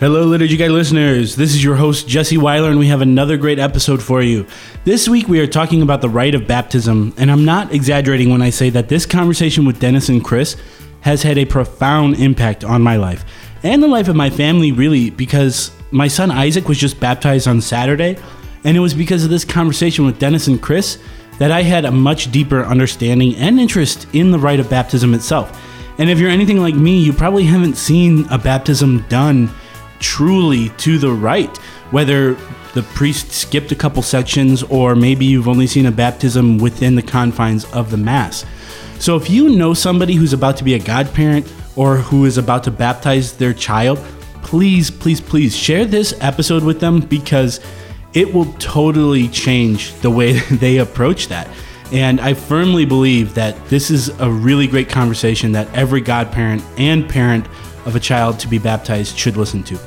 Hello, Liturgy Guys listeners. This is your host, Jesse Weiler, and we have another great episode for you. This week, we are talking about the rite of baptism, and I'm not exaggerating when I say that this conversation with Dennis and Chris has had a profound impact on my life and the life of my family, really, because my son Isaac was just baptized on Saturday, and it was because of this conversation with Dennis and Chris that I had a much deeper understanding and interest in the rite of baptism itself. And if you're anything like me, you probably haven't seen a baptism done truly to the right, whether the priest skipped a couple sections or maybe you've only seen a baptism within the confines of the Mass. So if you know somebody who's about to be a godparent or who is about to baptize their child, please, please, please share this episode with them because it will totally change the way they approach that. And I firmly believe that this is a really great conversation that every godparent and parent of a child to be baptized should listen to.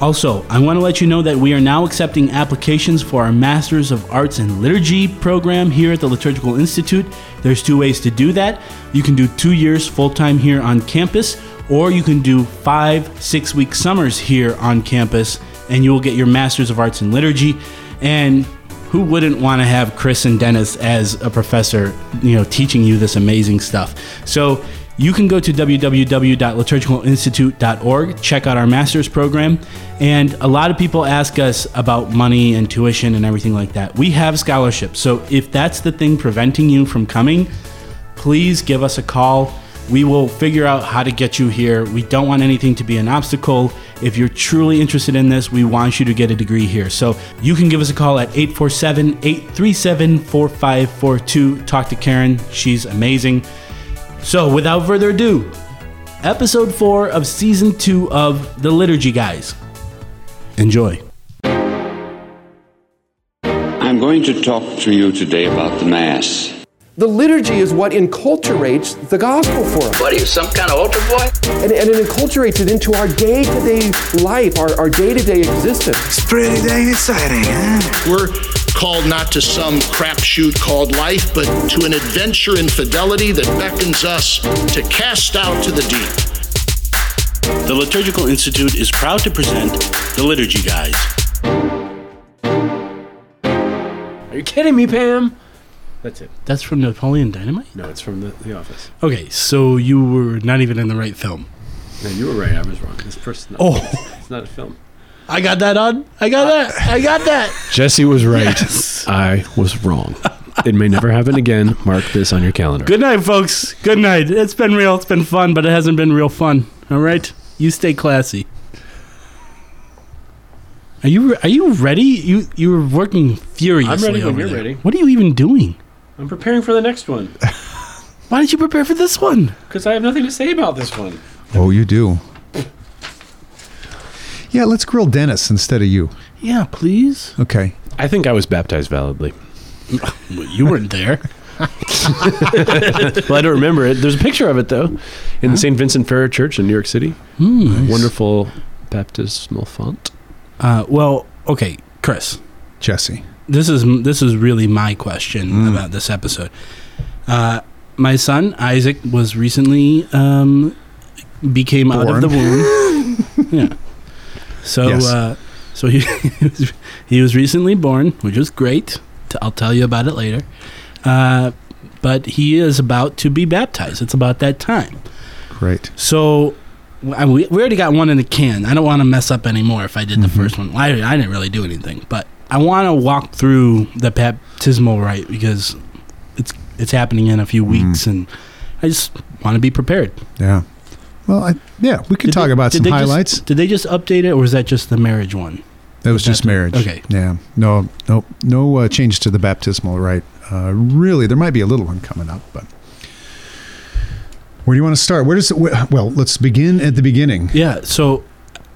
Also, I want to let you know that we are now accepting applications for our Masters of Arts and Liturgy program here at the Liturgical Institute. There's two ways to do that. You can do two years full time here on campus, or you can do five six week summers here on campus, and you will get your Masters of Arts and Liturgy. And who wouldn't want to have Chris and Dennis as a professor, you know, teaching you this amazing stuff? So you can go to www.liturgicalinstitute.org, check out our master's program. And a lot of people ask us about money and tuition and everything like that. We have scholarships. So if that's the thing preventing you from coming, please give us a call. We will figure out how to get you here. We don't want anything to be an obstacle. If you're truly interested in this, we want you to get a degree here. So you can give us a call at 847 837 4542. Talk to Karen, she's amazing. So, without further ado, episode four of season two of The Liturgy Guys. Enjoy. I'm going to talk to you today about the Mass. The liturgy is what enculturates the gospel for us. What are you, some kind of altar boy? And, and it enculturates it into our day to day life, our, our day to day existence. It's pretty dang exciting, huh? We're called not to some crapshoot called life, but to an adventure in fidelity that beckons us to cast out to the deep. The Liturgical Institute is proud to present The Liturgy Guys. Are you kidding me, Pam? That's it. That's from Napoleon Dynamite? No, it's from the, the office. Okay, so you were not even in the right film. No, you were right. I was wrong. This person. Oh. it's not a film. I got that on. I got that. I got that. Jesse was right. Yes. I was wrong. it may never happen again. Mark this on your calendar. Good night, folks. Good night. It's been real. It's been fun, but it hasn't been real fun. All right? You stay classy. Are you are you ready? You you were working furiously. I'm ready when over you're there. ready. What are you even doing? I'm preparing for the next one Why did you prepare for this one? because I have nothing to say about this one. Oh, you do. Yeah, let's grill Dennis instead of you. Yeah, please. Okay. I think I was baptized validly. Well, you weren't there. well, I don't remember it. There's a picture of it though, in the St. Vincent Ferrer Church in New York City. Hmm. Wonderful baptismal font. Uh, well, okay, Chris. Jesse. This is this is really my question about this episode. Uh, my son Isaac was recently um, became out of the womb. yeah. So Yes. uh, so he he was recently born, which is great. I'll tell you about it later. Uh, but he is about to be baptized. It's about that time. Great. So I, we, we already got one in the can. I don't want to mess up anymore if I did the first one. I, I didn't really do anything, but I want to walk through the baptismal rite because it's it's happening in a few weeks, and I just want to be prepared. Yeah. Well, I, yeah, we could Did talk they- about some they just- highlights. did they just update it, or was that just the marriage one? that was just marriage. okay. Yeah. No, no, no uh, change to the baptismal rite. Uh, really, there might be a little one coming up, but where do you want to start? Where does it? Well, let's begin at the beginning. Yeah. So,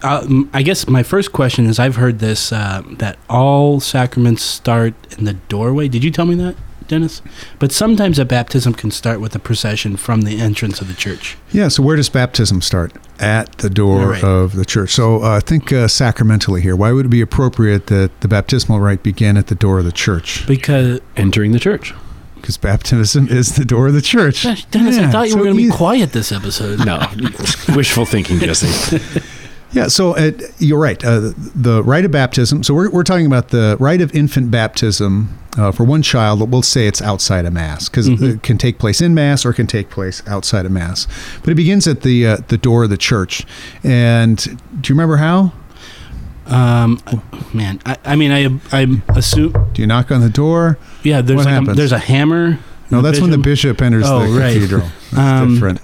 uh, I guess my first question is: I've heard this uh, that all sacraments start in the doorway. Did you tell me that, Dennis? But sometimes a baptism can start with a procession from the entrance of the church. Yeah. So where does baptism start? At the door Right. of the church. So uh, think uh, sacramentally here. Why would it be appropriate that the baptismal rite begin at the door of the church? Because Entering the church. Because baptism is the door of the church. Gosh, Dennis, I thought you so were going to be quiet this episode. No, wishful thinking, Jesse. Yeah, so uh, you're right. Uh, the rite of baptism. So we're, we're talking about the rite of infant baptism uh, for one child. We'll say it's outside of mass because it can take place in mass or it can take place outside of mass. But it begins at the uh, the door of the church. And do you remember how? Um, man, I, I mean, I I assume Do you knock on the door? yeah. There's like a, there's a hammer. No, that's when the bishop. bishop enters Oh, the right. cathedral. That's Um, different.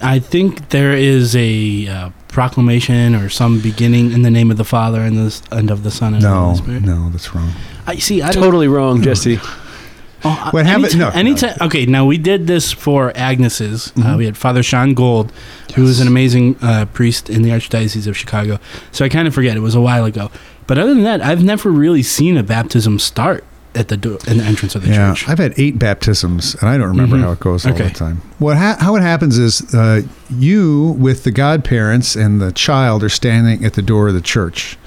I think there is a uh, proclamation or some beginning in the name of the Father and the and of the Son and of the No, Holy Spirit. no, that's wrong. I see. I Totally wrong, Jesse. Oh, What happened- anytime- no, no. anytime- Okay, now we did this for Agnes's. Mm-hmm. Uh, we had Father Sean Gold, who was an amazing uh, priest in the Archdiocese of Chicago. So I kind of forget; it was a while ago. But other than that, I've never really seen a baptism start at the door, in the entrance of the yeah, church. I've had eight baptisms, and I don't remember Mhm. how it goes all Okay. the time. What ha- how it happens is uh, you with the godparents and the child are standing at the door of the church,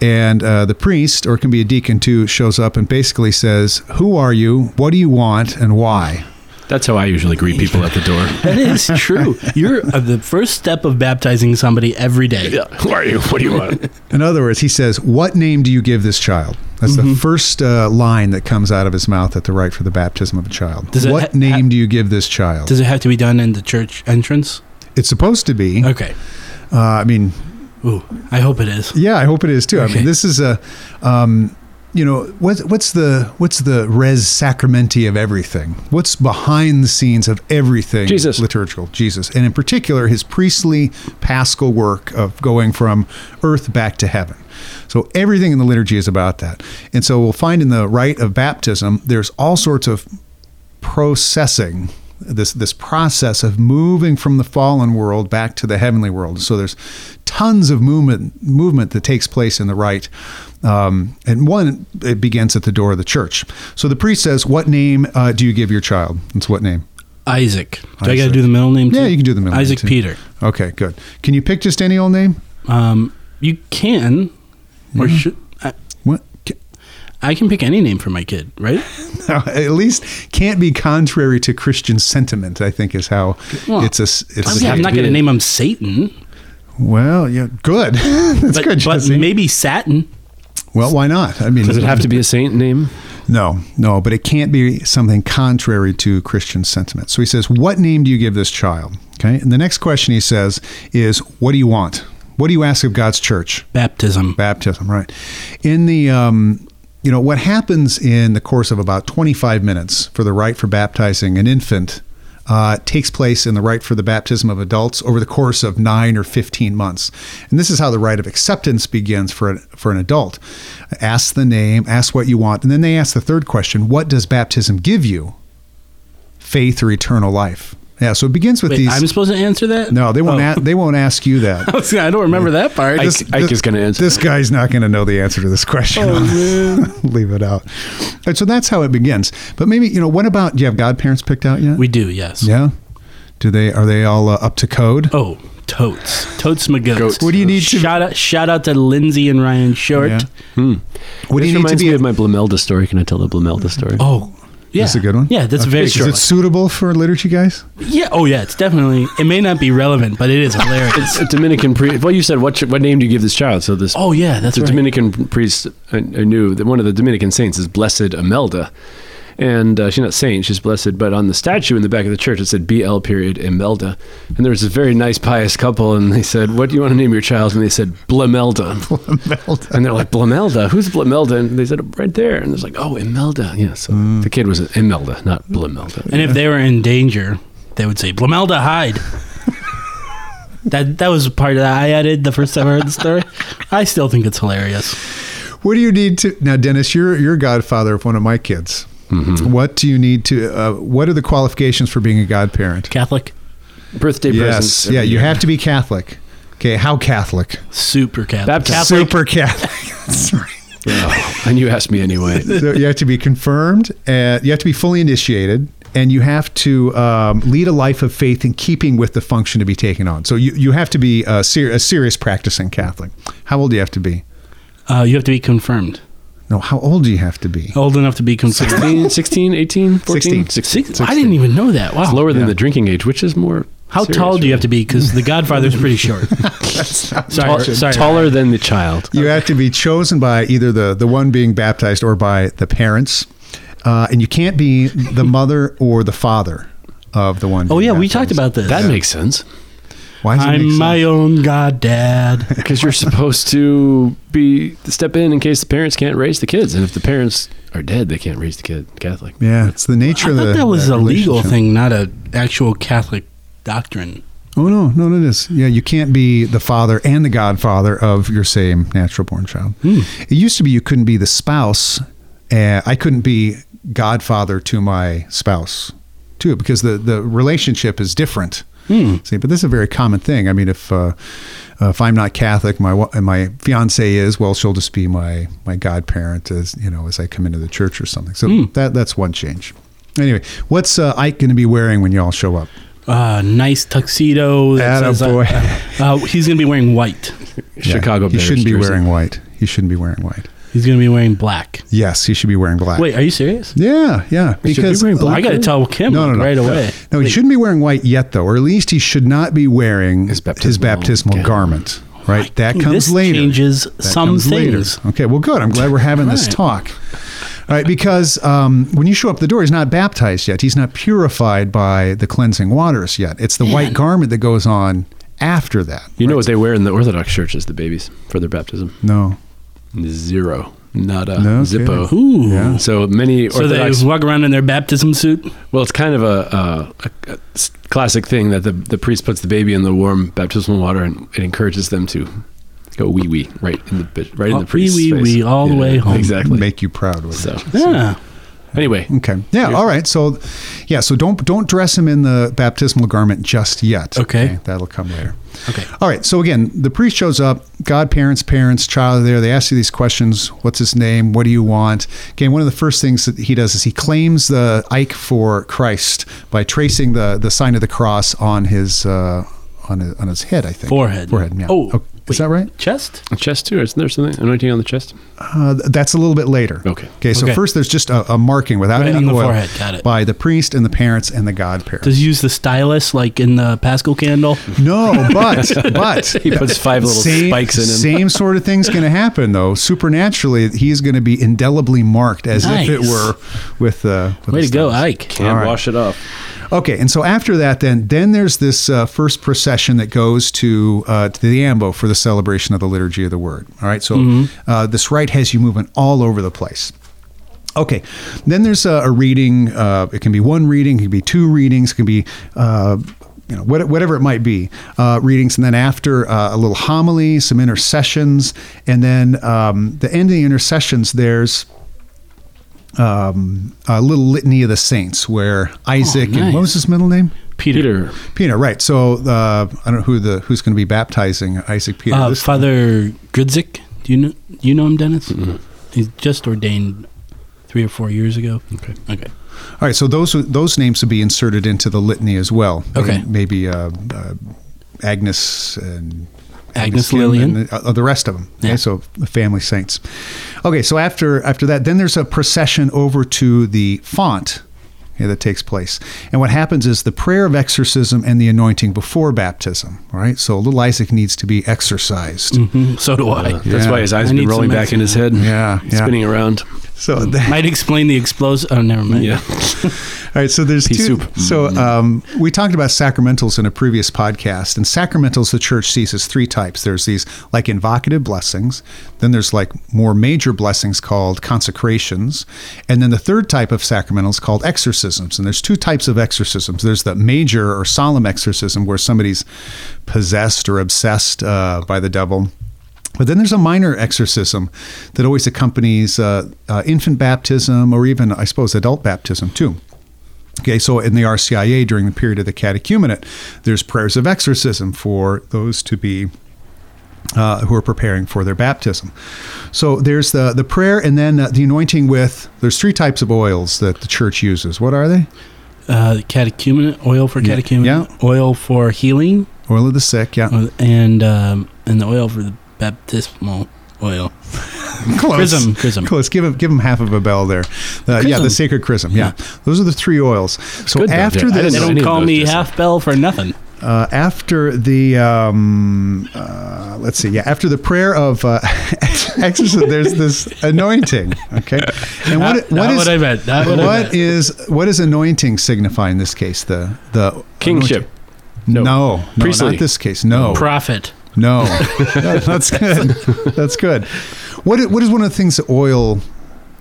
and uh, the priest, or it can be a deacon too, shows up and basically says, "Who are you? What do you want? And why?" That's how I usually greet people at the door. that is true. You're uh, the first step of baptizing somebody every day. Yeah. Who are you? What do you want? In other words, he says, "What name do you give this child?" That's Mm-hmm. the first uh, line that comes out of his mouth at the rite for the baptism of a child. Does what ha- name ha- do you give this child? Does it have to be done in the church entrance? it's supposed to be. Okay. Uh, I mean, Ooh, I hope it is. Yeah, I hope it is too. I mean, this is a, um, you know, what, what's the what's the res sacramenti of everything? What's behind the scenes of everything Jesus. liturgical? Jesus, and in particular, his priestly paschal work of going from earth back to heaven. So everything in the liturgy is about that. And so we'll find in the rite of baptism, there's all sorts of processing this this process of moving from the fallen world back to the heavenly world. So there's tons of movement movement that takes place in the rite. Um, and one it begins at the door of the church. So the priest says, "What name uh, do you give your child?" It's what name? Isaac. Do I got to do the middle name too? Yeah, you can do the middle name, Isaac too. Peter. Okay, good. Can you pick just any old name? Um, you can, or should I, What? I can pick any name for my kid, right? at least can't be contrary to Christian sentiment. I think is how Well, it's a. s- It's I'm, a- I'm not going to name him Satan, well, yeah, good. That's but, good, but maybe Satin. well, why not? I mean, Does it have to be a saint name? No, no, but it can't be something contrary to Christian sentiment. So he says, What name do you give this child? Okay. And the next question he says is, What do you want? What do you ask of God's church? Baptism. Baptism, right. In the, um, you know, what happens in the course of about 25 minutes for the rite for baptizing an infant uh, takes place in the rite for the baptism of adults over the course of nine or 15 months. And this is how the rite of acceptance begins for for an adult. Ask the name, ask what you want, and then they ask the third question What does baptism give you? Faith or eternal life? Yeah, so it begins with Wait, these. I'm supposed to answer that? no, they won't. Oh. a- they won't ask you that. I was gonna- I don't remember that part. Ike, Ike is going to answer. This guy's not going to know the answer to this question. Leave it out. And so that's how it begins. But maybe you know, what about? Do you have godparents picked out yet? we do, yes. yeah. Do they are they all uh, up to code? Oh, totes, totes my goats. Goats. What do you need to? Shout out, shout out to Lindsay and Ryan Short. Yeah. Hmm. What do this you need to be? me of my Blamelda story. Can I tell the Blamelda story? Oh, yeah, That's a good one. Yeah, that's Okay. very Is short. it suitable for liturgy, guys? yeah. Oh, yeah. It's definitely. It may not be relevant, but it is hilarious. It's a Dominican priest. Well, you said what? What name do you give this child? So this. oh, yeah. That's the right. Dominican priest I, I knew that one of the Dominican saints is Blessed Imelda, and uh, she's not saint, she's blessed. But on the statue in the back of the church, it said BL period Imelda, and there was this very nice pious couple, and they said, "What do you want to name your child?" And they said Blamelda, and they're like Blamelda, who's Blamelda? And they said right there, and it's like, oh, Imelda, yeah. So the kid was Imelda, not Blamelda. And if they were in danger, they would say, Blamelda, hide. that that was part of that I added the first time I heard the story. I still think it's hilarious. What do you need to now, Dennis? You're you're godfather of one of my kids. Mm-hmm. What do you need to? Uh, what are the qualifications for being a godparent? Catholic, Birthday presents. Yes, yeah, you year. have to be Catholic. Okay, how Catholic? super Catholic. Baptist. Super Catholic. That's right. Oh, and you asked me anyway. So you have to be confirmed, and you have to be fully initiated, and you have to um, lead a life of faith in keeping with the function to be taken on. So you, you have to be a, ser- a serious practicing Catholic. How old do you have to be? Uh, you have to be confirmed. No, how old do you have to be? Old enough to be confirmed. 16, 16 18, 14? 16. 16. I didn't even know that. Wow. It's lower than Yeah. the drinking age, which is more How Serious, tall do you have to be? Because The Godfather's pretty short. sorry, Tall- sorry. taller than the child. You have to be chosen by either the, the one being baptized or by the parents. Uh, and you can't be the mother or the father of the one. Oh being yeah, we talked about this. That makes sense Why does it make I'm sense? my own god dad. because you're supposed to be step in in case the parents can't raise the kids, and if the parents are dead, they can't raise the kid. Catholic. Yeah, it's the nature I of the. thought that was a legal relationship. thing, not a actual Catholic doctrine. Oh no, no, no, it is. Yeah, you can't be the father and the godfather of your same natural born child. Hmm. It used to be you couldn't be the spouse. Uh, I couldn't be godfather to my spouse, too, because the the relationship is different. Hmm. See, but this is a very common thing. I mean, if uh, uh, if I'm not Catholic, my wa- my fiance is, well, she'll just be my my godparent as you know as I come into the church or something. So Hmm. that that's one change. Anyway, what's uh, Ike going to be wearing when y'all show up? Uh, nice tuxedo. that says, uh, Attaboy. uh, he's going to be wearing white. Chicago. He Bears shouldn't be jersey. wearing white. He shouldn't be wearing white. He's going to be wearing black. Yes, he should be wearing black. Wait, are you serious? Yeah, yeah. should be Because wearing black. I got to tell Kim No, no, no. right away. No, he Wait, shouldn't be wearing white yet, though, or at least he should not be wearing His his baptismal baptismal, garment. Right, that This comes later. changes That some comes later. things. Okay, well, good. I'm glad we're having this Right. talk. All right, because um, when you show up the door, he's not baptized yet. He's not purified by the cleansing waters yet. It's the white garment that goes on after that. You know what they wear in the Orthodox churches, the babies, for their baptism? No. Zero. Nada. No Zippo. kidding. Ooh. Yeah. So many So Orthodox. they walk around in their baptism suit? well, it's kind of a classic thing that the, the priest puts the baby in the warm baptismal water and it encourages them to go wee wee right in the bi- right in Oh, the priest's wee, wee, wee, all the way home. Exactly. Make you proud. With so it. Yeah. Anyway, Okay. Yeah. All right. So, yeah. So don't don't dress him in the baptismal garment just yet. Okay. That'll come later. Okay. All right. So again, the priest shows up. Godparents, parents, child are there. They ask you these questions. What's his name? What do you want? Again, one of the first things that he does is he claims the Ike for Christ by tracing the the sign of the cross on his uh, on his, on his head. I think Forehead. Forehead. Yeah. Oh, is wait. that right? Chest? a chest too. Isn't there something anointing on the chest? Uh, that's a little bit later. Okay. Okay. So Okay. first, there's just a, a marking without Right any on the oil forehead. Got it. by the priest and the parents and the godparents. Does he use the stylus like in the Paschal candle? No, but but He puts five little same, spikes in him. Same sort of thing's going to happen though. Supernaturally, he's going to be indelibly marked as if it Nice. were with. Uh, with Way the to go, stars. Ike. Can't All right. wash it off. Okay, and so after that, then then there's this uh, first procession that goes to uh, to the Ambo for the celebration of the liturgy of the Word. All right, so Mm-hmm. uh, this rite has you moving all over the place. Okay, then there's a, a reading. Uh, it can be one reading, it can be two readings, it can be. Uh, you know, whatever it might be, uh, readings, and then after uh, a little homily, some intercessions, and then um, the end of the intercessions, there's um, a little litany of the saints where Isaac and nice. what was his middle name? Peter. Peter, Peter right? So uh, I don't know who the who's going to be baptizing Isaac Peter. Uh, Father Gudzik. Do you know do you know him, Dennis? He's just ordained three or four years ago. Okay. Okay. All right, so those those names would be inserted into the litany as well. Okay. maybe uh, uh, Agnes and Agnes Kim Lillian. and uh, the rest of them. Okay, Yeah. so the family saints. Okay, so after after that, then there's a procession over to the font. okay, that takes place, and what happens is the prayer of exorcism and the anointing before baptism. All right, so little Isaac needs to be exorcised. Mhm, So do I. That's Yeah. why his eyes I have been rolling back in his head. Yeah, yeah. Spinning around. So that, Might explain the explosive. Oh, never mind. Yeah. All right, so there's Pea two. soup. So um, we talked about sacramentals in a previous podcast, and sacramentals the church sees as three types. There's these like invocative blessings, then there's like more major blessings called consecrations, and then the third type of sacramentals called exorcisms. And there's two types of exorcisms. There's the major or solemn exorcism where somebody's possessed or obsessed uh, by the devil. But then there's a minor exorcism that always accompanies uh, uh, infant baptism or even, I suppose, adult baptism too. Okay, so in the RCIA during the period of the catechumenate, there's prayers of exorcism for those to be uh, who are preparing for their baptism. So there's the the prayer, and then uh, the anointing with. There's three types of oils that the church uses. What are they? Uh, the catechumenate oil for catechumenate, Yeah. Oil for healing, Oil of the sick. Yeah, uh, and um, and the oil for the baptismal oil. close. Chrism, chrism. Close. Give him give him half of a bell there. Uh, yeah, the sacred chrism. Yeah. those are the three oils. So good, though. after I didn't They don't call me just- half bell for nothing. uh, after the um, uh, let's see, yeah, after the prayer of uh, exorcism, there's this anointing. Okay, and what Not- what not is what I meant, not what I meant. is what does anointing signify in this case? The the Kingship. No, no, no not this case. No, Prophet. No, that's good. That's good. What what is one of the things that oil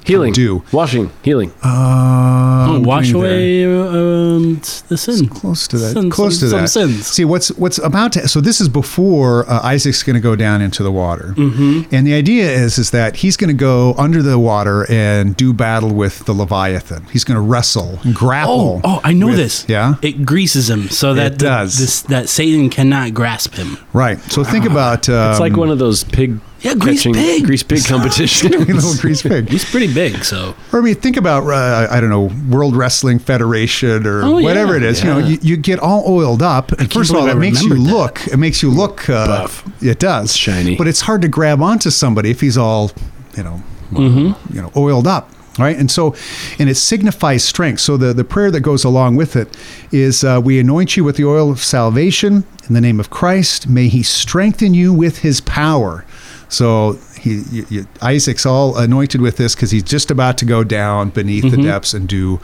Healing. do? Washing. Healing. Uh, Oh, wash away um, the sin. close to that. Some- close some- to that. some sins. See what's what's about to. So this is before uh, Isaac's going to go down into the water, mm-hmm. and the idea is is that he's going to go under the water and do battle with the Leviathan. He's going to wrestle, and grapple. Oh, oh, I know with- this. Yeah, It greases him so that the- does. this that Satan cannot grasp him. right. So think about um, It's like one of those pig. Yeah, grease catching- pig. Grease pig competitions. little grease pig. He's pretty big, so Or I mean, think about uh, I don't know World Wrestling Federation or Oh, yeah, whatever it is. You know, you, you get all oiled up, and first of all, believe it makes you that. look. It makes you look uh, Buff. It does, shiny. but it's hard to grab onto somebody if he's all, you know, Mm-hmm. you know, oiled up. Right, and so, and it signifies strength. So the the prayer that goes along with it is, uh, "We anoint you with the oil of salvation in the name of Christ. May He strengthen you with His power." So he, you, you, Isaac's all anointed with this because he's just about to go down beneath the depths and do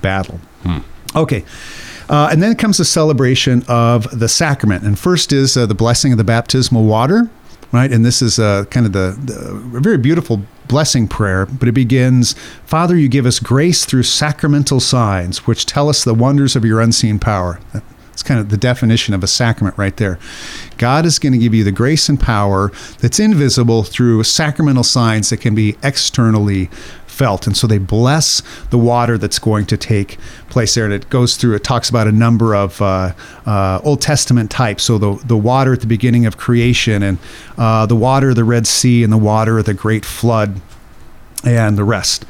battle. Okay. Uh, and then comes the celebration of the sacrament. And first is uh, the blessing of the baptismal water, right? And this is uh, kind of the, the a very beautiful blessing prayer, but it begins Father, you give us grace through sacramental signs, which tell us the wonders of your unseen power. That's kind of the definition of a sacrament right there. God is going to give you the grace and power that's invisible through sacramental signs that can be externally felt. And so they bless the water that's going to take place there. And it goes through, it talks about a number of uh, uh, Old Testament types. So the, the water at the beginning of creation, and uh, the water of the Red Sea, and the water of the great flood, and the rest.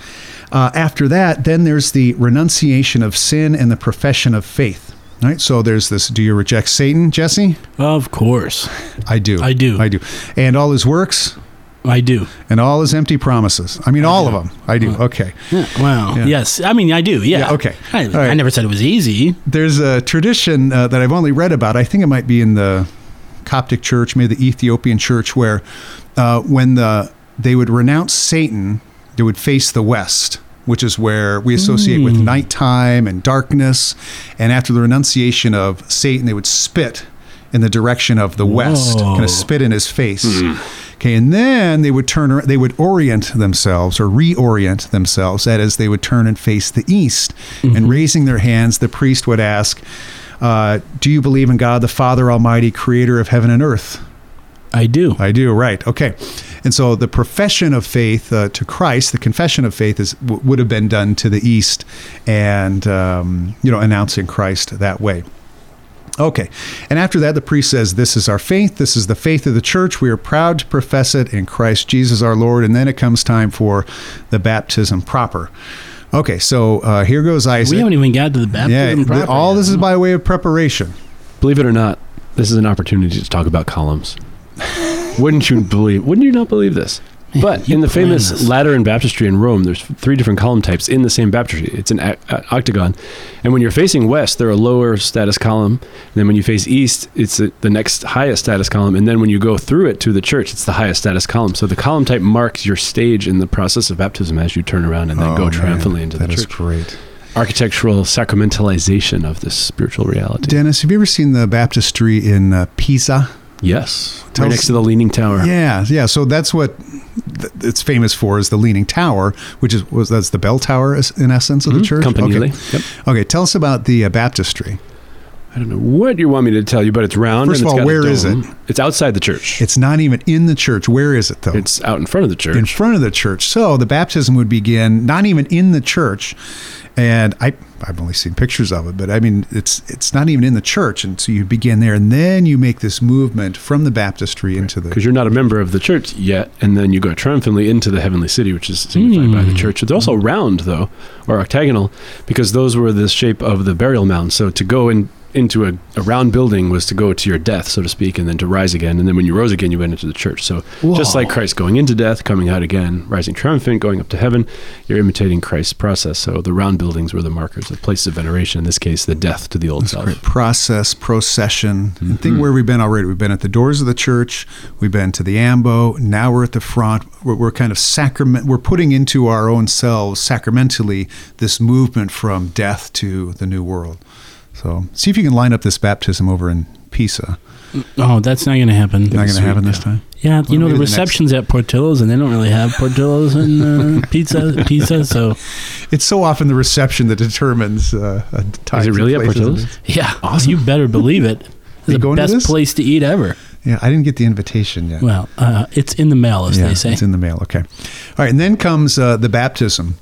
Uh, after that, then there's the renunciation of sin and the profession of faith. Right, so there's this. Do you reject Satan, Jesse? of course I do. I do. I do. And all his works I do. and all his empty promises. I mean, all of them. I do. Okay. Yeah, wow. Yeah. Yes. I mean, I do. Yeah. Yeah, okay. I, All right. I never said it was easy. There's a tradition uh, that I've only read about. I think it might be in the Coptic Church, maybe the Ethiopian Church, where uh, when the they would renounce Satan, they would face the west, which is where we associate with hmm. nighttime and darkness. And after the renunciation of Satan, they would spit in the direction of the west, kind of spit in his face. Hmm. Okay, and then they would turn, ar- they would orient themselves or reorient themselves. That is, they would turn and face the east. And mm-hmm. raising their hands, the priest would ask, uh, "Do you believe in God, the Father Almighty, Creator of heaven and earth?" I do. I do. Right. Okay. And so the profession of faith uh, to Christ, the confession of faith, is w- would have been done to the east, and um, you know, announcing Christ that way. Okay. And after that, the priest says, This is our faith. This is the faith of the church. We are proud to profess it in Christ Jesus our Lord. And then it comes time for the baptism proper. Okay. So uh, here goes Isaac. we haven't even got to the baptism. th- proper all yet. this is by way of preparation. Believe it or not, this is an opportunity to talk about columns. Wouldn't you believe? Wouldn't you not believe this? But in the famous. Lateran baptistry in Rome, there's three different column types in the same baptistry. It's an a- a- octagon, and when you're facing west, they're a lower status column. And then when you face east, it's the next highest status column. And then when you go through it to the church, it's the highest status column. So the column type marks your stage in the process of baptism as you turn around and then Oh, go man, triumphantly into the That is church. great. Architectural sacramentalization of this spiritual reality. Dennis, have you ever seen the baptistry in uh, Pisa? Yes, right us- next to the Leaning Tower. Yeah, yeah. So that's what th- it's famous for is the Leaning Tower, which is was that's the bell tower in essence of the church. Campanile. Okay. Yep. Okay, tell us about the uh, baptistry. I don't know what you want me to tell you, but it's round. First of all, where is it? It's outside the church. It's not even in the church. Where is it though? It's out in front of the church. in front of the church. So the baptism would begin not even in the church, and I I've only seen pictures of it, but I mean it's it's not even in the church, and so you begin there, and then you make this movement from the baptistry into the because you're not a member of the church yet, and then you go triumphantly into the heavenly city, which is signified by the Hmm. church. It's also round, though, or octagonal, because those were the shape of the burial mound. So to go in into a, a round building was to go to your death, so to speak, and then to rise again. And then when you rose again, you went into the church. So just like Christ going into death, coming out again, rising triumphant, going up to heaven, you're imitating Christ's process. So the round buildings were the markers of places of veneration. In this case, the death to the old self. Great process, procession. Mm-hmm. think where we've been already. We've been at the doors of the church. We've been to the ambo. Now we're at the front. We're, we're kind of sacrament. We're putting into our own selves sacramentally this movement from death to the new world. So see if you can line up this baptism over in Pisa. Oh, that's not going to happen. Not going to happen this time. Yeah, you know maybe the the next- receptions at Portillo's, and they don't really have Portillo's and uh, pizza. Pizza, so It's so often the reception that determines uh, a time. Is it really at Portillo's? yeah, you better believe it. It's the going best this? place to eat ever. Yeah, I didn't get the invitation yet. Well, uh, it's in the mail, as yeah, they say. it's in the mail. Okay. All right, and then comes uh, the baptism,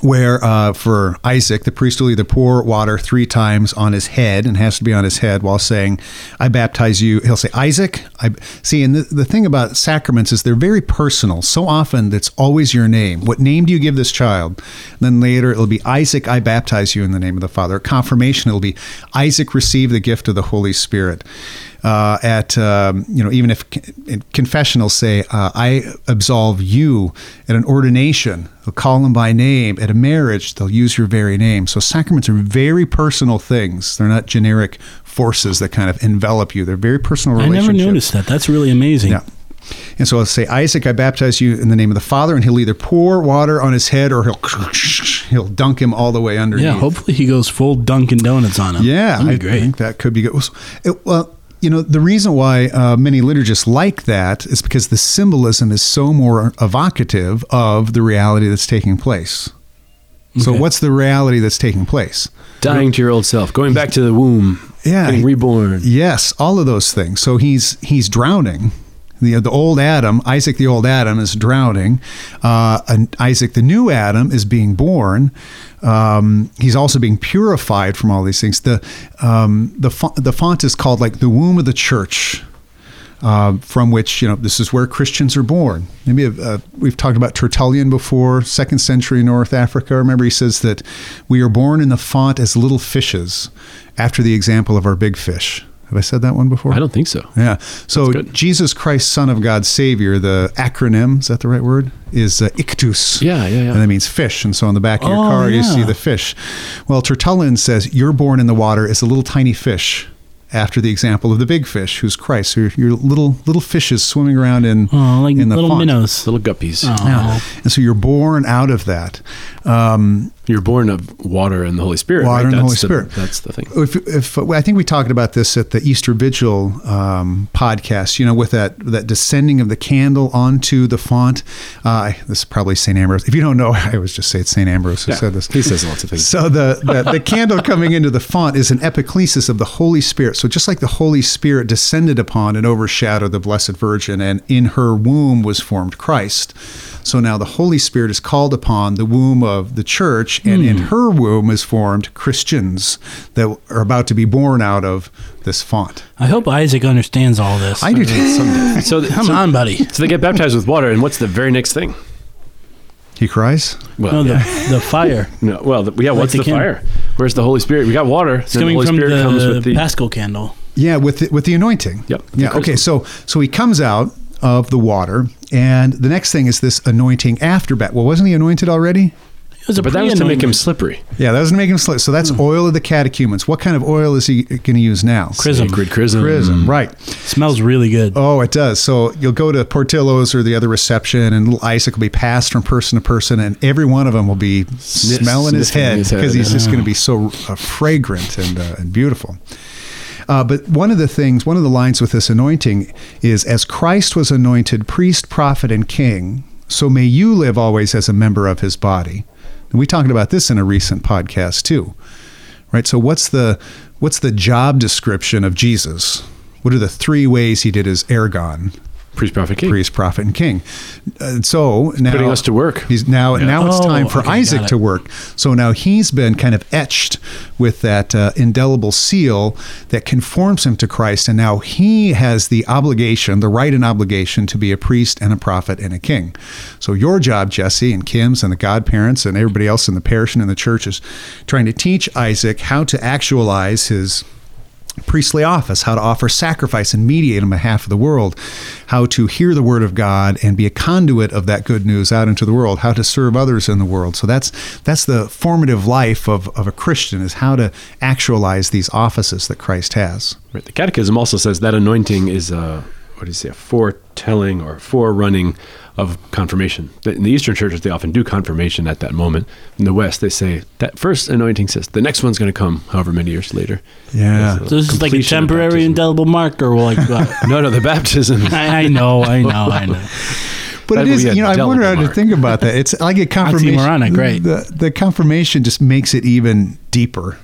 where uh, for Isaac, the priest will either pour water three times on his head, and has to be on his head, while saying, "I baptize you." He'll say, "Isaac." I see, and the, the thing about sacraments is they're very personal. So often, it's always your name. What name do you give this child? then later, it'll be Isaac. I baptize you in the name of the Father. Confirmation, it'll be Isaac. Receive the gift of the Holy Spirit uh, at um, you know even if in confessionals say uh, I absolve you at an ordination they'll call them by name at a marriage they'll use your very name so sacraments are very personal things they're not generic forces that kind of envelop you they're very personal I relationships never noticed that. That's really amazing. yeah and so I'll say, Isaac, I baptize you in the name of the Father, and he'll either pour water on his head or he'll he'll dunk him all the way underneath. Yeah, hopefully he goes full Dunkin' Donuts on him. Yeah, I great. think that could be good. Well, you know, the reason why uh, many liturgists like that is because the symbolism is so more evocative of the reality that's taking place. So, what's the reality that's taking place? Dying to your old self, going back to the womb, Yeah. getting reborn. Yes, all of those things. So he's he's drowning. The, the old Adam, Isaac the old Adam, is drowning. Uh, and Isaac the new Adam is being born. Um, he's also being purified from all these things. The um, the font, the font is called like the womb of the church. Uh, from which you know this is where Christians are born. Maybe uh, we've talked about Tertullian before, second century North Africa. Remember, he says that we are born in the font as little fishes, after the example of our big fish. Have I said that one before? I don't think so. Yeah. So Jesus Christ, Son of God, Savior. The acronym is that the right word? Is uh, ichthys. Yeah, yeah, yeah. And that means fish. And so on the back of your Oh, car, you see the fish. Well, Tertullian says you're born in the water as a little tiny fish. After the example of the big fish, who's Christ, so you're, you're little little fishes swimming around in Oh, like in the little font. minnows. Little guppies. Oh. Yeah. And so you're born out of that. Um, You're born of water and the Holy Spirit. Water right? and the That's Holy Spirit. That's the thing. If, if I think we talked about this at the Easter Vigil um, podcast, you know, with that that descending of the candle onto the font. Uh, this is probably Saint Ambrose. If you don't know, I always just say it's Saint Ambrose who Yeah, said this. he says lots of things. So the, the the candle coming into the font is an epiclesis of the Holy Spirit. So just like the Holy Spirit descended upon and overshadowed the Blessed Virgin, and in her womb was formed Christ. So now the Holy Spirit is called upon the womb of the church, and in hmm. her womb is formed Christians that are about to be born out of this font. I hope Isaac understands all this. I do. too. Someday. So, th- Come so, on, buddy. so they get baptized with water, and what's the very next thing? He cries. Well, No, yeah. the, the fire. No, well, the, yeah. What's the the, fire? Where's the Holy Spirit? We got water. It's then the coming Holy from Spirit comes the, with the. Paschal candle. Yeah, with the, with the anointing. Yep. Yeah. Okay. So so he comes out of the water, and the next thing is this anointing after bat. Well, wasn't he anointed already? It was but that was to make him slippery. Yeah, that was to make him slip. So that's oil of the catechumens. What kind of oil is he going to use now? Chrism. Sacred chrism. Chrism, right. Smells really good. Oh, it does. So you'll go to Portillo's or the other reception, and little Isaac will be passed from person to person, and every one of them will be smelling his head because he's just going to be so uh, fragrant and, uh, and beautiful. Uh, but one of the things, one of the lines with this anointing is, "As Christ was anointed priest, prophet, and king, so may you live always as a member of His body." And we talked about this in a recent podcast too, right? So what's the what's the job description of Jesus? What are the three ways he did his ergon? Priest, prophet, king. priest, prophet, and king. And so now Putting us to work. He's now now it's Oh, time for okay, Isaac to work. So now he's been kind of etched with that uh, indelible seal that conforms him to Christ, and now he has the obligation, the right and obligation to be a priest and a prophet and a king. So your job, Jesse and Kim's and the godparents and everybody else in the parish and in the church is trying to teach Isaac how to actualize his priestly office, how to offer sacrifice and mediate on behalf of the world, how to hear the word of God and be a conduit of that good news out into the world, how to serve others in the world. So that's that's the formative life of, of a Christian is how to actualize these offices that Christ has. Right. The Catechism also says that anointing is a what do you say, a foretelling or forerunning of confirmation. In the Eastern churches, they often do confirmation at that moment. In the West, they say that first anointing says the next one's going to come, however many years later. Yeah. So this is like a temporary baptism. indelible marker. Like, No, no, the baptism. I, I know, I know, I know. But That it would is, be a you know, I wonder how to think about that. It's like a confirmation. Oxymoronic, right. The, the confirmation just makes it even deeper,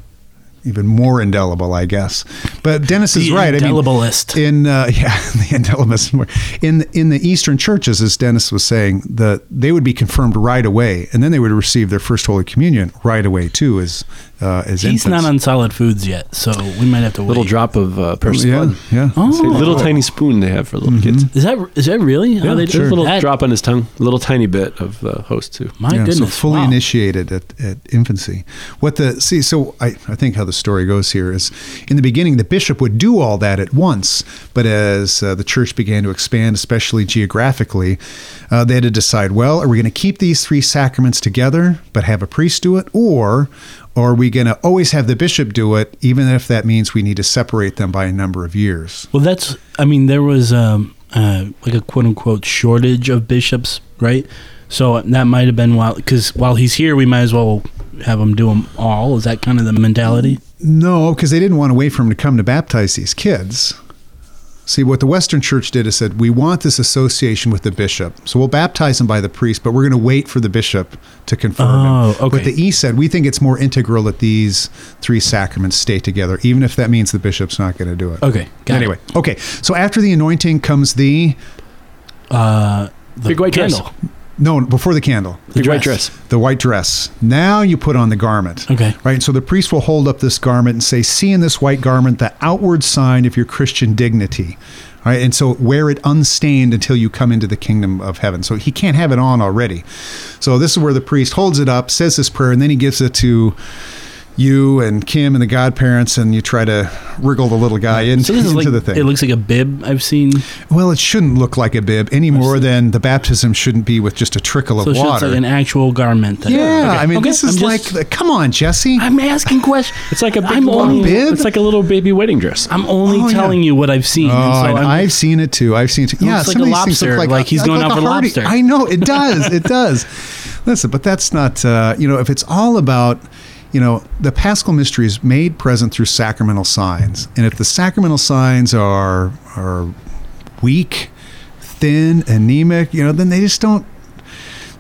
even more indelible, I guess. But Dennis is The right. indeliblest. I mean, in uh, yeah, the indeliblest. In in the Eastern churches, as Dennis was saying, the they would be confirmed right away, and then they would receive their first Holy Communion right away too, as uh, as He's infants. not on solid foods yet, so we might have to wait. little drop of uh, precious Yeah, blood. yeah. Oh. A little tiny spoon they have for little kids. Is that is that really? how Yeah, they just do a little that? drop on his tongue, a little tiny bit of uh, host too. My Yeah, goodness, so fully wow. initiated at, at infancy. What the see? So I, I think how the story goes here is, in the beginning, the bishop would do all that at once, but as uh, the church began to expand, especially geographically, uh, they had to decide: well, are we going to keep these three sacraments together, but have a priest do it, or or are we going to always have the bishop do it, even if that means we need to separate them by a number of years? Well, that's. I mean, there was um, uh, like a quote unquote shortage of bishops, right? So that might have been while because while he's here, we might as well have him do them all. Is that kind of the mentality? No, because they didn't want to wait for him to come to baptize these kids. See, what the Western Church did is said, we want this association with the bishop. So we'll baptize him by the priest, but we're going to wait for the bishop to confirm Oh, him. okay. What the East said, we think it's more integral that these three sacraments stay together, even if that means the bishop's not going to do it. Okay, got it. anyway, okay. So after the anointing comes the, Uh, the Big white dress. candle. No, before the candle, The Big white dress. the white dress. Now you put on the garment. Okay. Right. So the priest will hold up this garment and say, See in this white garment the outward sign of your Christian dignity. All right. And so wear it unstained until you come into the kingdom of heaven. So he can't have it on already. So this is where the priest holds it up, says this prayer, and then he gives it to you and Kim and the godparents, and you try to wriggle the little guy in, So into like the thing. it looks like a bib I've seen. well, it shouldn't look like a bib any more than the baptism shouldn't be with just a trickle of So it looks water. like an actual garment. then. yeah, Okay. I mean, Okay, this is I'm like, just- the, come on, Jesse. I'm asking questions. It's like a big I'm long only bib? It's like a little baby wedding dress. I'm only Oh, yeah. telling you what I've seen. Oh, and so and I'm- I've seen it too. I've seen it too. Yeah, looks like a of these things look lobster, like he's going out for hardy- lobster. I know it does. It does. Listen, but that's not. Uh, you know, if it's all about, you know, the Paschal mystery is made present through sacramental signs, and if the sacramental signs are are weak, thin, anemic, you know, then they just don't.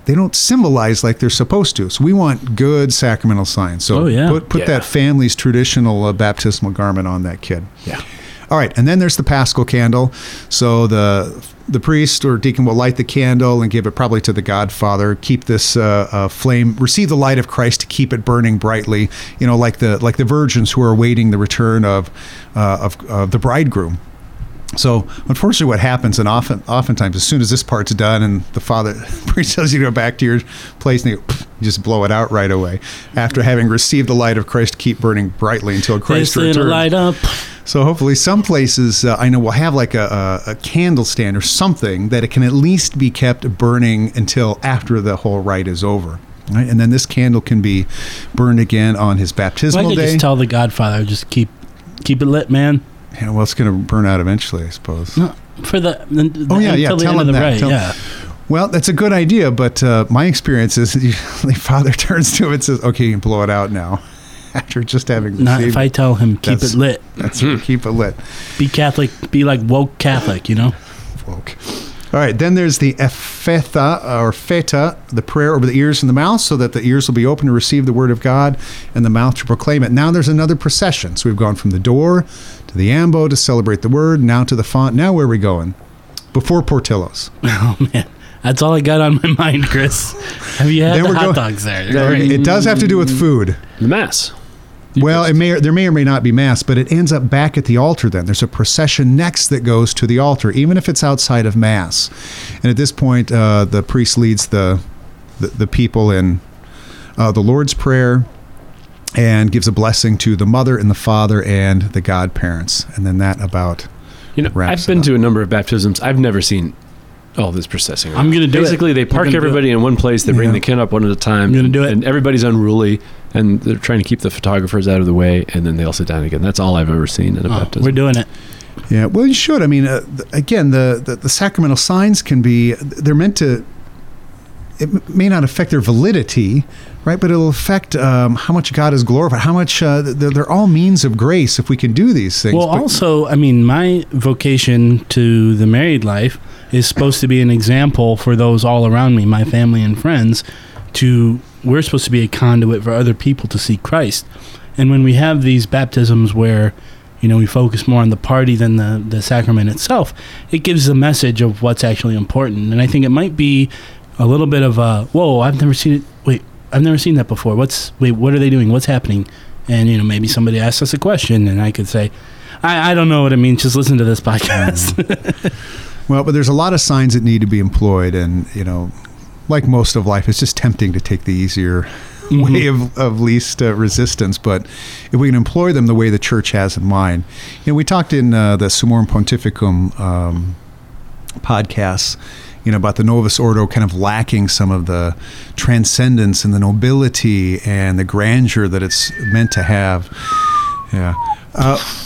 They don't symbolize like they're supposed to. So we want good sacramental signs. So Oh, yeah. put put Yeah. that family's traditional uh, baptismal garment on that kid. Yeah. All right, and then there's the Paschal candle. So the the priest or deacon will light the candle and give it probably to the Godfather. Keep this uh, uh, flame, receive the light of Christ to keep it burning brightly. You know, like the like the virgins who are awaiting the return of uh, of, of the bridegroom. So unfortunately, what happens, and often, oftentimes, as soon as this part's done, and the father priest tells you to go back to your place, and you, go, just blow it out right away after having received the light of Christ, keep burning brightly until Christ returns. light up. So hopefully, some places uh, I know will have like a, a, a candle stand or something that it can at least be kept burning until after the whole rite is over. Right? And then this candle can be burned again on his I baptismal could day. just tell the Godfather, just keep keep it lit, man. Yeah, well, it's going to burn out eventually, I suppose. No, for the, the Oh, yeah, yeah, until the tell end of him the that. rite, Tell- yeah. Well, that's a good idea, but uh, my experience is usually father turns to it and says, "Okay, you can blow it out now." After just having Not received if I tell him keep That's- it lit. That's keep it lit. Be Catholic. Be like woke Catholic. You know. Woke. All right, then there's the ephphatha or feta, the prayer over the ears and the mouth, so that the ears will be open to receive the word of God and the mouth to proclaim it. Now there's another procession. So we've gone from the door to the ambo to celebrate the word, now to the font. Now where are we going? Before Portillo's. Oh man, that's all I got on my mind, Chris. Have you had Then the we're hot going- dogs there? They're. It does have to do with food. The mass. Well, it may there may or may not be mass, but it ends up back at the altar. Then there's a procession next that goes to the altar, even if it's outside of mass. And at this point, uh, the priest leads the the, the people in uh, the Lord's prayer, and gives a blessing to the mother and the father and the godparents. And then that about. You know, wraps I've been it up. to a number of baptisms. I've never seen all this processing. I'm gonna do it. Basically, they park everybody in one place. They bring Yeah. the kid up one at a time. I'm gonna do it. and everybody's unruly, and they're trying to keep the photographers out of the way, and then they all sit down again. That's all I've ever seen in a Oh, baptism. we're doing it. Yeah, well, you should. I mean, uh, th- again, the, the the sacramental signs can be they're meant to. It m- may not affect their validity, right? But it'll affect um, how much God is glorified. How much uh, they're, they're all means of grace if we can do these things. Well, But- also, I mean, my vocation to the married life is supposed to be an example for those all around me, my family and friends. To we're supposed to be a conduit for other people to see Christ, and when we have these baptisms where, you know, we focus more on the party than the the sacrament itself, it gives a message of what's actually important. And I think it might be a little bit of a whoa, I've never seen it. Wait, I've never seen that before. What's wait, what are they doing? What's happening? And you know, maybe somebody asks us a question, and I could say, I, I don't know what it means. Just listen to this podcast. Well, but there's a lot of signs that need to be employed, and you know, like most of life, it's just tempting to take the easier way of, of least uh, resistance. But if we can employ them the way the church has in mind, you know, we talked in uh, the Summorum Pontificum um, podcasts. You know about the Novus Ordo kind of lacking some of the transcendence and the nobility and the grandeur that it's meant to have. Yeah.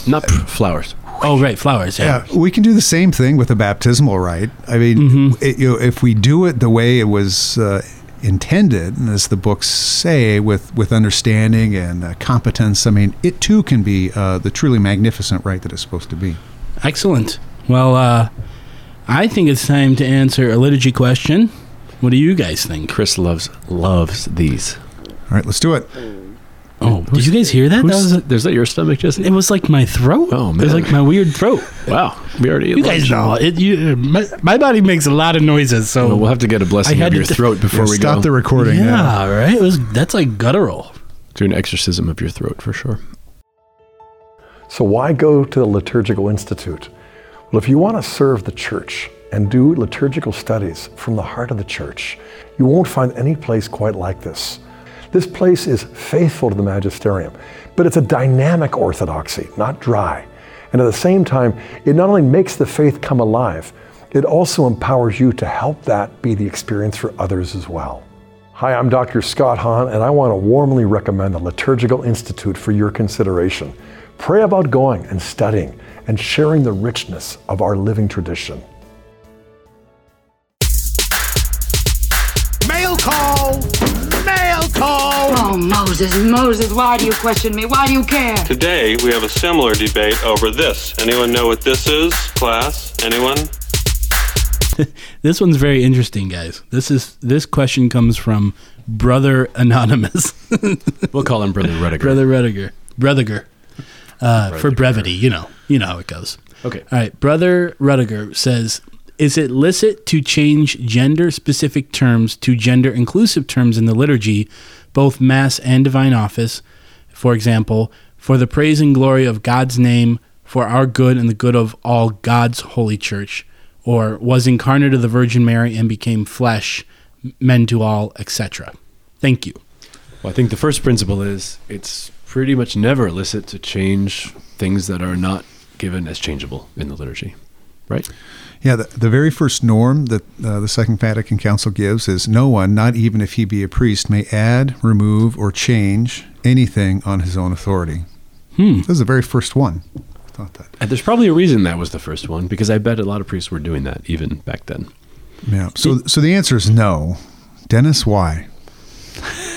Not flowers. oh, right, flowers. Yeah. Yeah, we can do the same thing with the baptismal rite. I mean, Mm-hmm. it, you know, if we do it the way it was uh, intended, and as the books say, with with understanding and uh, competence, I mean, it too can be uh, the truly magnificent rite that it's supposed to be. Excellent. Well, uh, I think it's time to answer a liturgy question. What do you guys think? Chris loves loves these. All right, let's do it. Oh, did you guys hear that? That Who's, was there's that your stomach, Jesse? it was like my throat. Oh, it was like my weird throat. Wow, we already. You guys know it. You, my, my body makes a lot of noises, so Well, we'll have to get a blessing I had of your to- throat before Yeah, we stop go. the recording. yeah, now. right. It was that's like guttural. Do an exorcism of your throat for sure. So, why go to the Liturgical Institute? Well, if you want to serve the church and do liturgical studies from the heart of the church, you won't find any place quite like this. This place is faithful to the magisterium, but it's a dynamic orthodoxy, not dry. And at the same time, it not only makes the faith come alive, it also empowers you to help that be the experience for others as well. Hi, I'm Dr. Scott Hahn, and I want to warmly recommend the Liturgical Institute for your consideration. Pray about going and studying and sharing the richness of our living tradition. Mail call! Mail call! Oh, Moses, Moses, why do you question me? Why do you care? Today, we have a similar debate over this. Anyone know what this is, class? Anyone? This one's very interesting, guys. This is this question comes from Brother Anonymous, We'll call him Brother Rudiger. Brother Rudiger, Brother, uh, for brevity. You know, you know how it goes. Okay. All right, Brother Rudiger says, "Is it licit to change gender-specific terms to gender-inclusive terms in the liturgy, both Mass and Divine Office? For example, for the praise and glory of God's name, for our good and the good of all God's holy Church, or was incarnate of the Virgin Mary and became flesh, men to all, etc." Thank you. Well, I think the first principle is it's pretty much never illicit to change things that are not given as changeable in the liturgy, right? Yeah, the, the very first norm that uh, the Second Vatican Council gives is no one, not even if he be a priest, may add, remove, or change anything on his own authority. Hmm. This is the very first one. I thought that. And there's probably a reason that was the first one because I bet a lot of priests were doing that even back then. Yeah. So, so the answer is no. Dennis, why?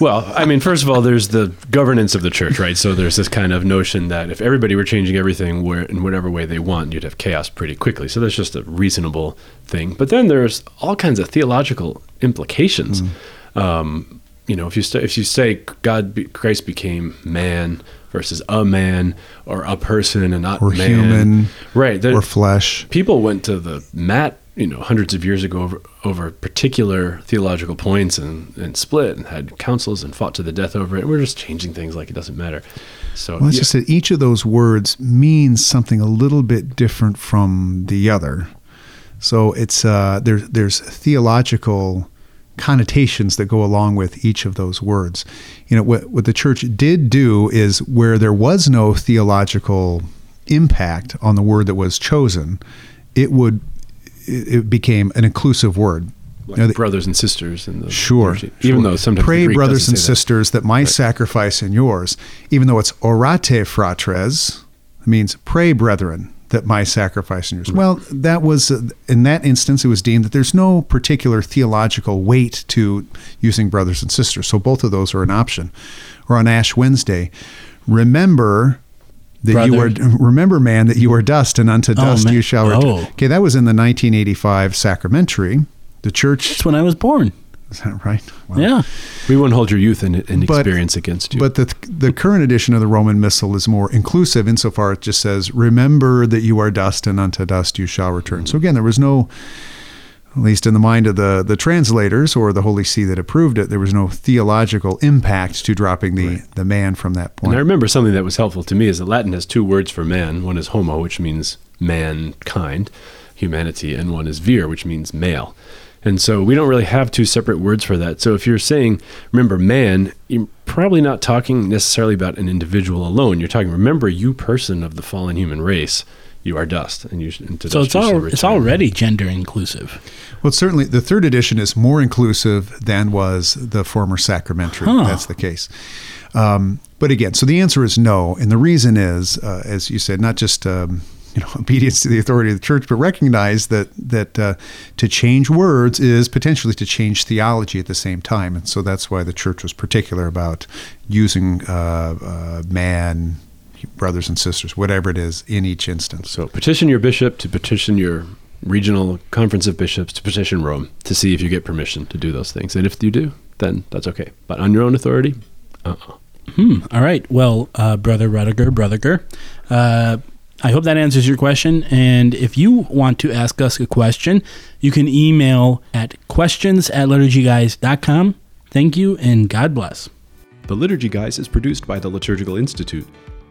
Well, I mean, first of all, there's the governance of the church, right? So there's this kind of notion that if everybody were changing everything where, in whatever way they want, you'd have chaos pretty quickly. So that's just a reasonable thing. But then there's all kinds of theological implications. Um, you know, if you st- if you say God, be- Christ became man versus a man or a person and not Or man, human, right? there- or flesh. people went to the mat you know hundreds of years ago over, over particular theological points and, and split and had councils and fought to the death over it we're just changing things like it doesn't matter so Well, it's yeah. just that each of those words means something a little bit different from the other. So it's uh, there's there's theological connotations that go along with each of those words. You know, what, what the church did do is where there was no theological impact on the word that was chosen, it would it became an inclusive word. Like You know, the- brothers and sisters the Sure. even sure. though sometimes pray, brothers and say that. sisters, that, my sacrifice and yours, even though it's orate fratres, means pray, brethren, that my sacrifice and yours. Well, that was uh, in that instance, it was deemed that there's no particular theological weight to using brothers and sisters. So both of those are an option. Or on Ash Wednesday, remember. That you were remember, man, that you are dust, and unto Oh, dust man. you shall return. Oh. Okay, that was in the 1985 sacramentary. The church That's when I was born. is that right? Wow. Yeah. We won't hold your youth and, and But- experience against you. But the the current edition of the Roman Missal is more inclusive insofar it just says, "Remember that you are dust, and unto dust you shall return." So again, there was no, at least in the mind of the the translators or the Holy See that approved it, there was no theological impact to dropping the the man from that point. And I remember something that was helpful to me is that Latin has two words for man. One is homo, which means mankind, humanity, and one is vir, which means male. And so we don't really have two separate words for that. So if you're saying, remember man, you're probably not talking necessarily about an individual alone. You're talking, remember you person of the fallen human race. You are dust, and you. And So it's all it's already gender inclusive. Well, certainly the third edition is more inclusive than was the former sacramentary. Huh. That's the case. Um, but again, so the answer is no, and the reason is, uh, as you said, not just um, you know obedience to the authority of the church, but recognize that that uh, to change words is potentially to change theology at the same time, and so that's why the church was particular about using uh, uh, man, brothers and sisters, whatever it is, in each instance. So petition your bishop to petition your regional conference of bishops to petition Rome to see if you get permission to do those things. And if you do, then that's okay. But on your own authority, uh-uh. Hmm. All right. Well, uh, brother Rudiger, brother, uh, I hope that answers your question. And if you want to ask us a question, you can email at questions at liturgyguys.com. Thank you and God bless. The Liturgy Guys is produced by the Liturgical Institute.